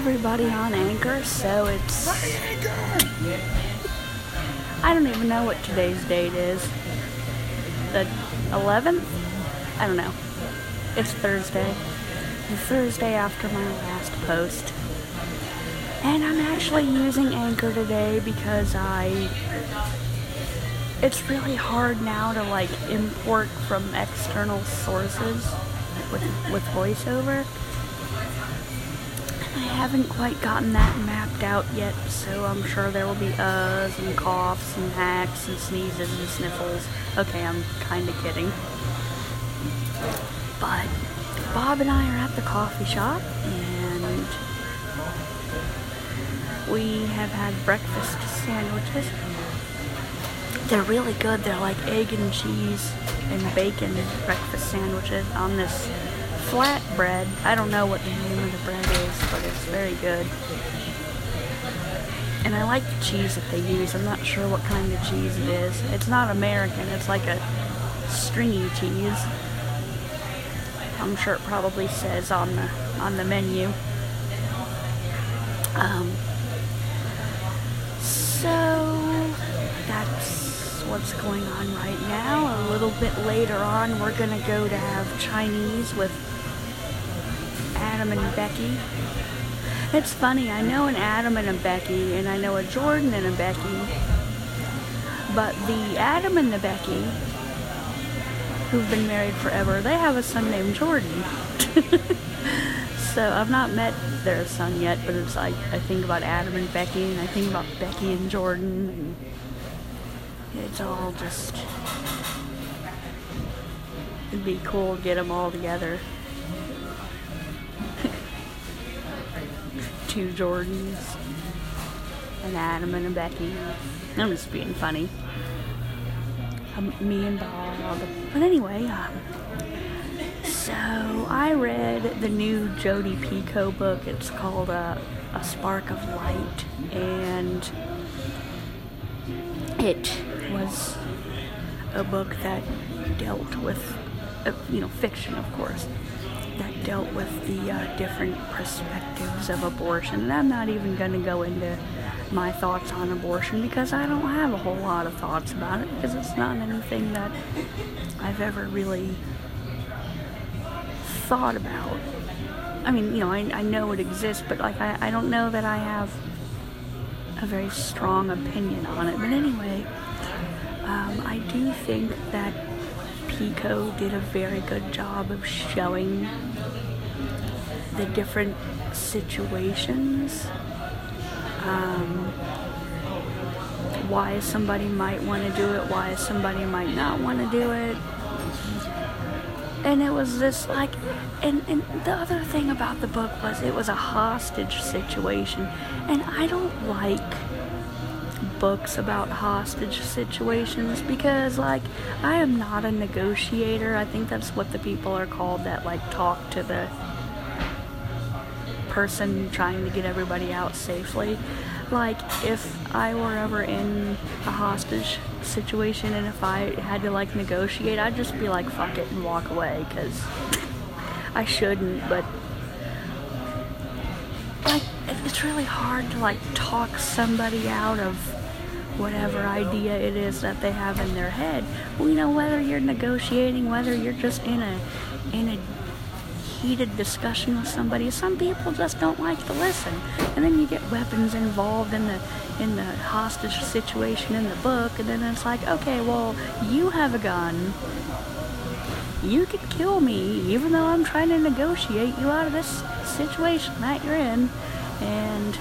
everybody on Anchor, so it's. I don't even know what today's date is. The 11th? I don't know. It's Thursday. The Thursday after my last post. And I'm actually using Anchor today because I. It's really hard now to like import from external sources with with voiceover. I haven't quite gotten that mapped out yet, so I'm sure there will be uhs and coughs and hacks and sneezes and sniffles. Okay, I'm kind of kidding. But Bob and I are at the coffee shop and we have had breakfast sandwiches. They're really good. They're like egg and cheese and bacon breakfast sandwiches on this flat bread. I don't know what the name of the bread is, but it's very good. And I like the cheese that they use. I'm not sure what kind of cheese it is. It's not American. It's like a stringy cheese. I'm sure it probably says on the on the menu. Um, so that's what's going on right now. A little bit later on, we're gonna go to have Chinese with Adam and Becky. It's funny, I know an Adam and a Becky, and I know a Jordan and a Becky, but the Adam and the Becky, who've been married forever, they have a son named Jordan. so I've not met their son yet, but it's like I think about Adam and Becky, and I think about Becky and Jordan, and it's all just. It'd be cool to get them all together. Two Jordans, an Adam and a Becky. I'm just being funny. Um, me and Bob. But anyway, um, so I read the new Jodi Picoult book. It's called uh, A Spark of Light, and it was a book that dealt with, uh, you know, fiction, of course that dealt with the uh, different perspectives of abortion. And I'm not even going to go into my thoughts on abortion because I don't have a whole lot of thoughts about it because it's not anything that I've ever really thought about. I mean, you know, I, I know it exists, but like I, I don't know that I have a very strong opinion on it. But anyway, um, I do think that Picoult did a very good job of showing the different situations. Um, why somebody might want to do it, why somebody might not want to do it. And it was this like, and, and the other thing about the book was it was a hostage situation. And I don't like books about hostage situations because like I am not a negotiator. I think that's what the people are called that like talk to the person trying to get everybody out safely. Like if I were ever in a hostage situation and if I had to like negotiate, I'd just be like fuck it and walk away cuz I shouldn't, but like it's really hard to like talk somebody out of whatever idea it is that they have in their head. Well, you know, whether you're negotiating, whether you're just in a in a heated discussion with somebody, some people just don't like to listen. And then you get weapons involved in the in the hostage situation in the book, and then it's like, okay, well, you have a gun. You could kill me, even though I'm trying to negotiate you out of this situation that you're in. And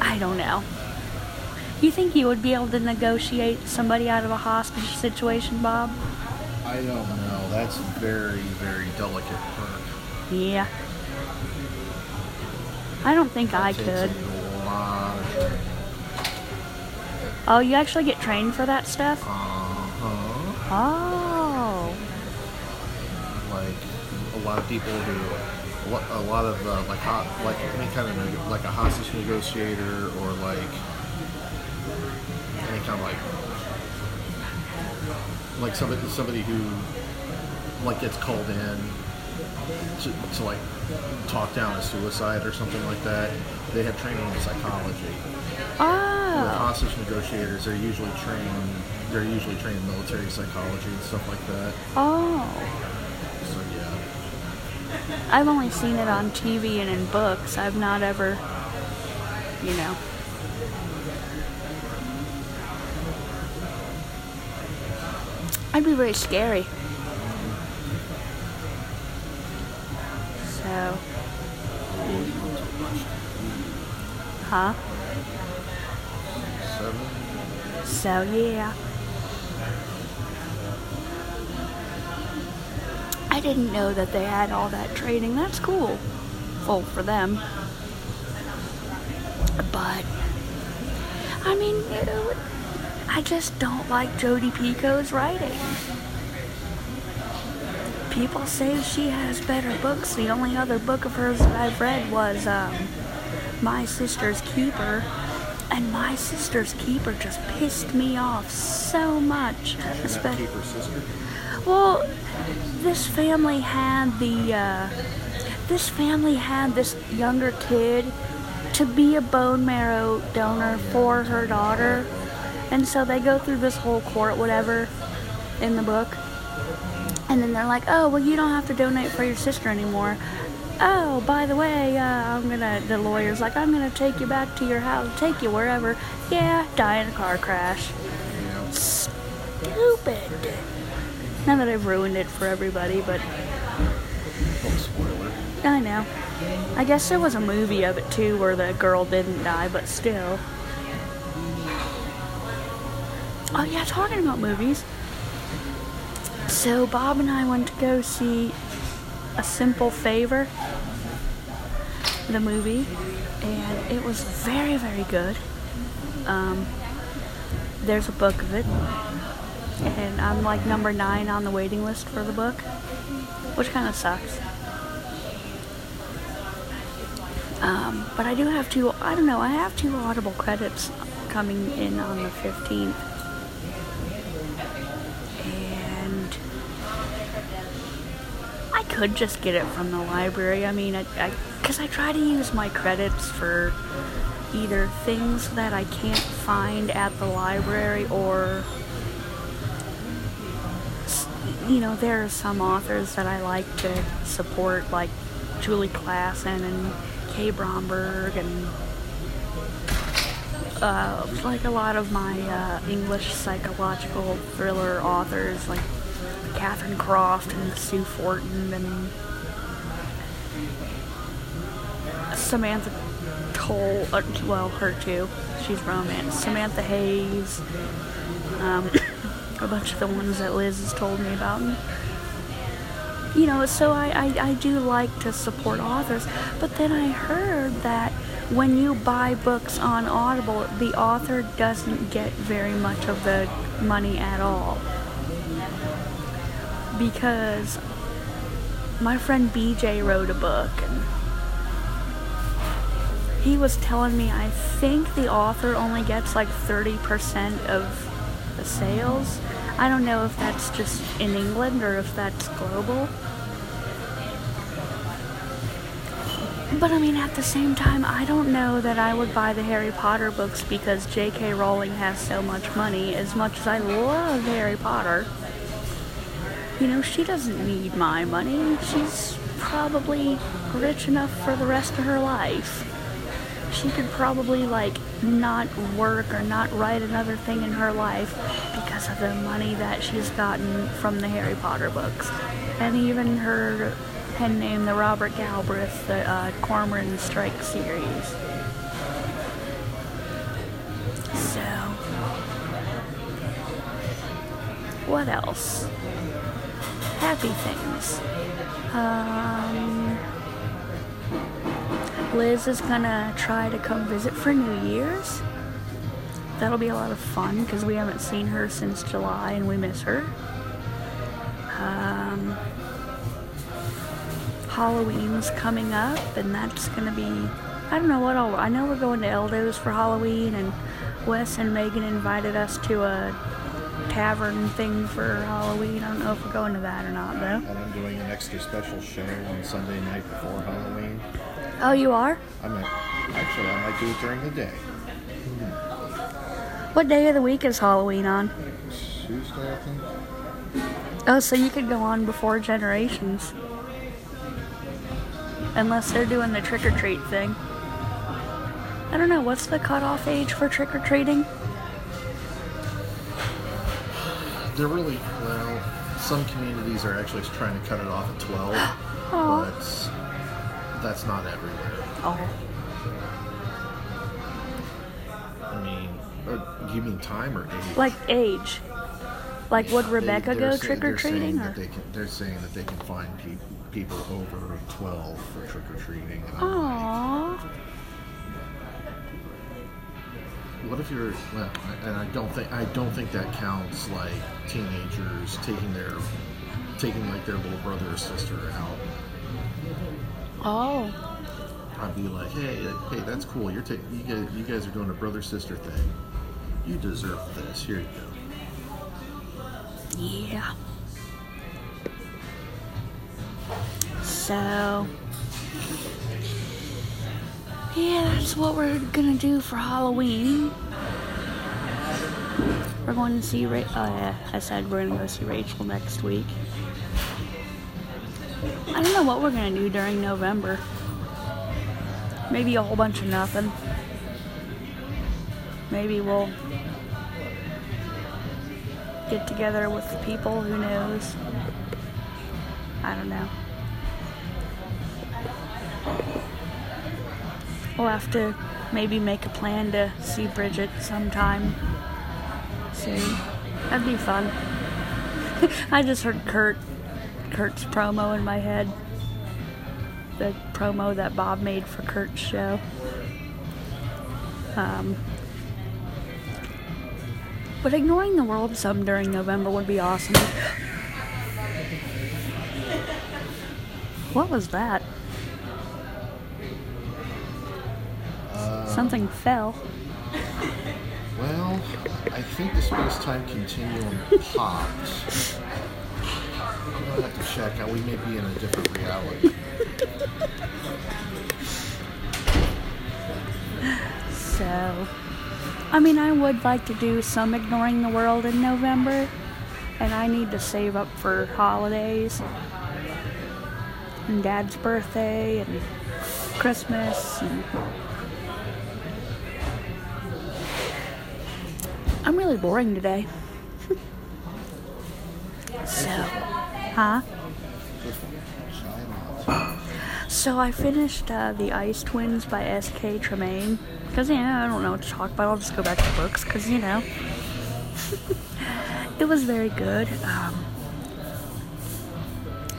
I don't know. You think you would be able to negotiate somebody out of a hostage situation, Bob? I don't know. That's very, very delicate work. Yeah. I don't think I Takes could. a lot of training. Oh, you actually get trained for that stuff? Uh-huh. Oh. Like a lot of people who, a a lot of uh, like hot, like any kind of like a hostage negotiator or like any kind of like like somebody somebody who like gets called in to, to like talk down a suicide or something like that, they have training in psychology. With Oh. hostage negotiators, they're usually trained. They're usually trained in military psychology and stuff like that. Oh. So yeah. I've only seen it on TV and in books. I've not ever, you know. I'd be very scary. So, huh? Seven. So, yeah. I didn't know that they had all that training. That's cool. Full for them. But, I mean, you know, I just don't like Jodi Picoult's writing. People say she has better books. The only other book of hers that I've read was um, My Sister's Keeper. And My Sister's Keeper just pissed me off so much. Not Espe- keep sister. well, this family had the uh, this family had this younger kid to be a bone marrow donor for her daughter, and so they go through this whole court whatever in the book, and then they're like, oh well, you don't have to donate for your sister anymore. Oh, by the way, uh, I'm gonna. The lawyer's like, I'm gonna take you back to your house, take you wherever. Yeah, die in a car crash stupid. Now that I've ruined it for everybody, but spoiler. I know. I guess there was a movie of it too where the girl didn't die, but still. Oh yeah, talking about movies. So Bob and I went to go see A Simple Favor, the movie, and it was very, very good. Um, there's a book of it, and I'm like number nine on the waiting list for the book, which kind of sucks. Um, but I do have two, I don't know, I have two Audible credits coming in on the 15th. And I could just get it from the library. I mean, I, I, cause I try to use my credits for either things that I can't find at the library or you know, there are some authors that I like to support, like Julie Klassen and K. Bromberg, and uh, like a lot of my uh, English psychological thriller authors, like Kathryn Croft and Sue Fortin and Samantha Toll. Uh, well, her too. She's romance. Samantha Hayes. Um, a bunch of the ones that Liz has told me about. You know, so I, I, I do like to support authors, but then I heard that when you buy books on Audible, the author doesn't get very much of the money at all. Because my friend BJ wrote a book and he was telling me I think the author only gets like 30% of the sales. I don't know if that's just in England or if that's global. But I mean, at the same time, I don't know that I would buy the Harry Potter books because J.K. Rowling has so much money. As much as I love Harry Potter, you know, she doesn't need my money. She's probably rich enough for the rest of her life. She could probably, like, not work or not write another thing in her life because of the money that she's gotten from the Harry Potter books. And even her pen name, the Robert Galbraith, the uh, Cormoran Strike series. So, what else? Happy things. Um, Liz is gonna try to come visit for New Year's. That'll be a lot of fun because we haven't seen her since July and we miss her. Um, Halloween's coming up, and that's gonna be. I don't know what all. I know we're going to Eldo's for Halloween, and Wes and Megan invited us to a tavern thing for Halloween. I don't know if we're going to that or not though. And I'm doing an extra special show on Sunday night before Halloween. Oh, you are? I might, actually, I might do it during the day. Hmm. What day of the week is Halloween on? Tuesday, I think. Oh, so you could go on before Generations. Unless they're doing the trick or treat thing. I don't know, what's the cutoff age for trick or treating? They're really well. Some communities are actually trying to cut it off at 12, Oh. but that's not everywhere. Oh. I mean, or, you mean time or age? Like age. Like would Rebecca they're go say- trick or treating? They can, they're saying that they can find pe- people over 12 for trick or treating. Aww. like, what if you're well? I- And I don't think I don't think that counts like teenagers taking their taking like their little brother or sister out. Oh. I'd be like, hey, hey, that's cool. You're taking you guys you guys are doing a brother sister thing. You deserve this. Here you go. Yeah. So, yeah, that's what we're gonna do for Halloween. We're going to see. Ra- oh yeah, I said we're gonna go see Rachel next week. I don't know what we're gonna do during November. Maybe a whole bunch of nothing. Maybe we'll get together with people, who knows? I don't know. We'll have to maybe make a plan to see Bridget sometime soon. That'd be fun. I just heard Kurt Kurt's promo in my head. The promo that Bob made for Kurt's show. Um, but ignoring the world some during November would be awesome. What was that? Something fell. Well, I think the space-time continuum popped. I'll have to check out. We may be in a different reality. So, I mean, I would like to do some ignoring the world in November, and I need to save up for holidays and Dad's birthday and Christmas. And I'm really boring today. so, huh? So I finished uh, The Ice Twins by S.K. Tremayne. Because, yeah, I don't know what to talk about. I'll just go back to books, because, you know. it was very good. Um,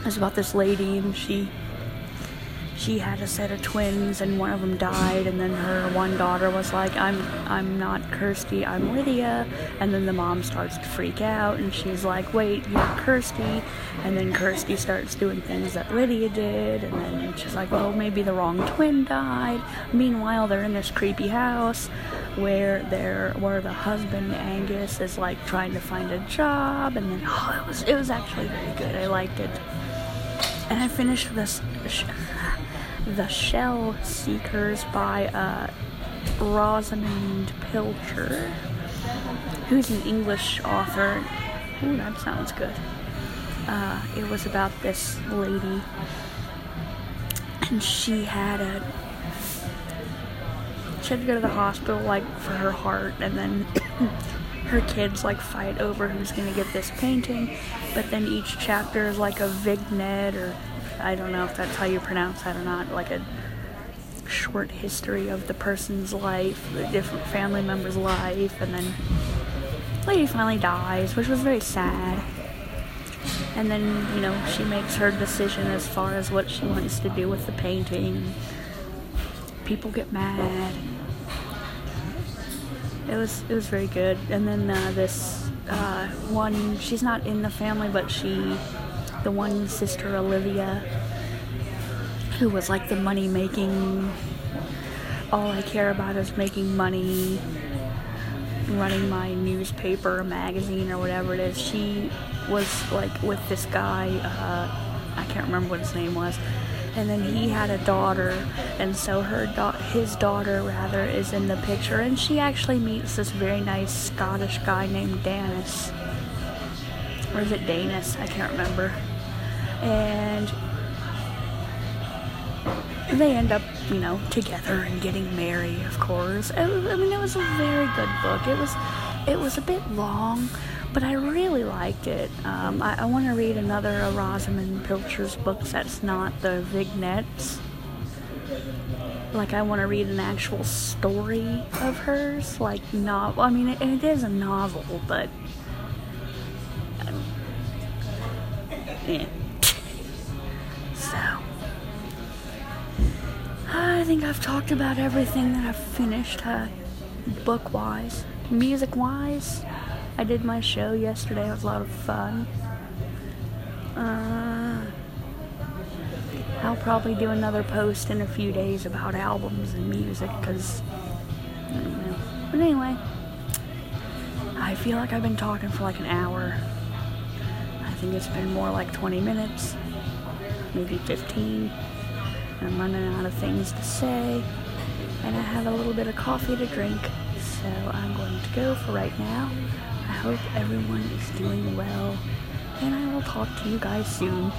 it was about this lady, and she she had a set of twins and one of them died and then her one daughter was like i'm i'm not kirsty i'm lydia. And then the mom starts to freak out and she's like wait you're kirsty. And then kirsty starts doing things that lydia did and then she's like well maybe the wrong twin died. Meanwhile they're in this creepy house where they're where the husband angus is like trying to find a job and then oh it was it was actually very good. I liked it. And I finished this, The Shell Seekers by uh, Rosamund Pilcher, who's an English author. Ooh, that sounds good. Uh, it was about this lady, and she had a. She had to go to the hospital, like, for her heart, and then her kids like fight over who's gonna get this painting, but then each chapter is like a vignette or I don't know if that's how you pronounce that or not, like a short history of the person's life, the different family member's life, and then lady finally dies, which was very sad. And then, you know, she makes her decision as far as what she wants to do with the painting. People get mad. It was it was very good. And then uh, this uh, one, she's not in the family, but she, the one sister Olivia, who was like the money making. All I care about is making money. running my newspaper magazine or whatever it is, she was like with this guy. Uh, I can't remember what his name was. And then he had a daughter, and so her da- his daughter rather is in the picture, and she actually meets this very nice Scottish guy named Danus, or is it Danus? I can't remember. And they end up, you know, together and getting married, of course. I mean, it was a very good book. It was, it was a bit long, but I really liked it. Um, I, I want to read another of Rosamund Pilcher's books that's not the vignettes. Like, I want to read an actual story of hers. Like, not, I mean, it, it is a novel, but. Um, yeah. I think I've talked about everything that I've finished, uh, book wise. Music wise, I did my show yesterday. It was a lot of fun. Uh, I'll probably do another post in a few days about albums and music because. But anyway, I feel like I've been talking for like an hour. I think it's been more like 20 minutes, maybe 15. I'm running out of things to say, and I have a little bit of coffee to drink, so I'm going to go for right now. I hope everyone is doing well, and I will talk to you guys soon.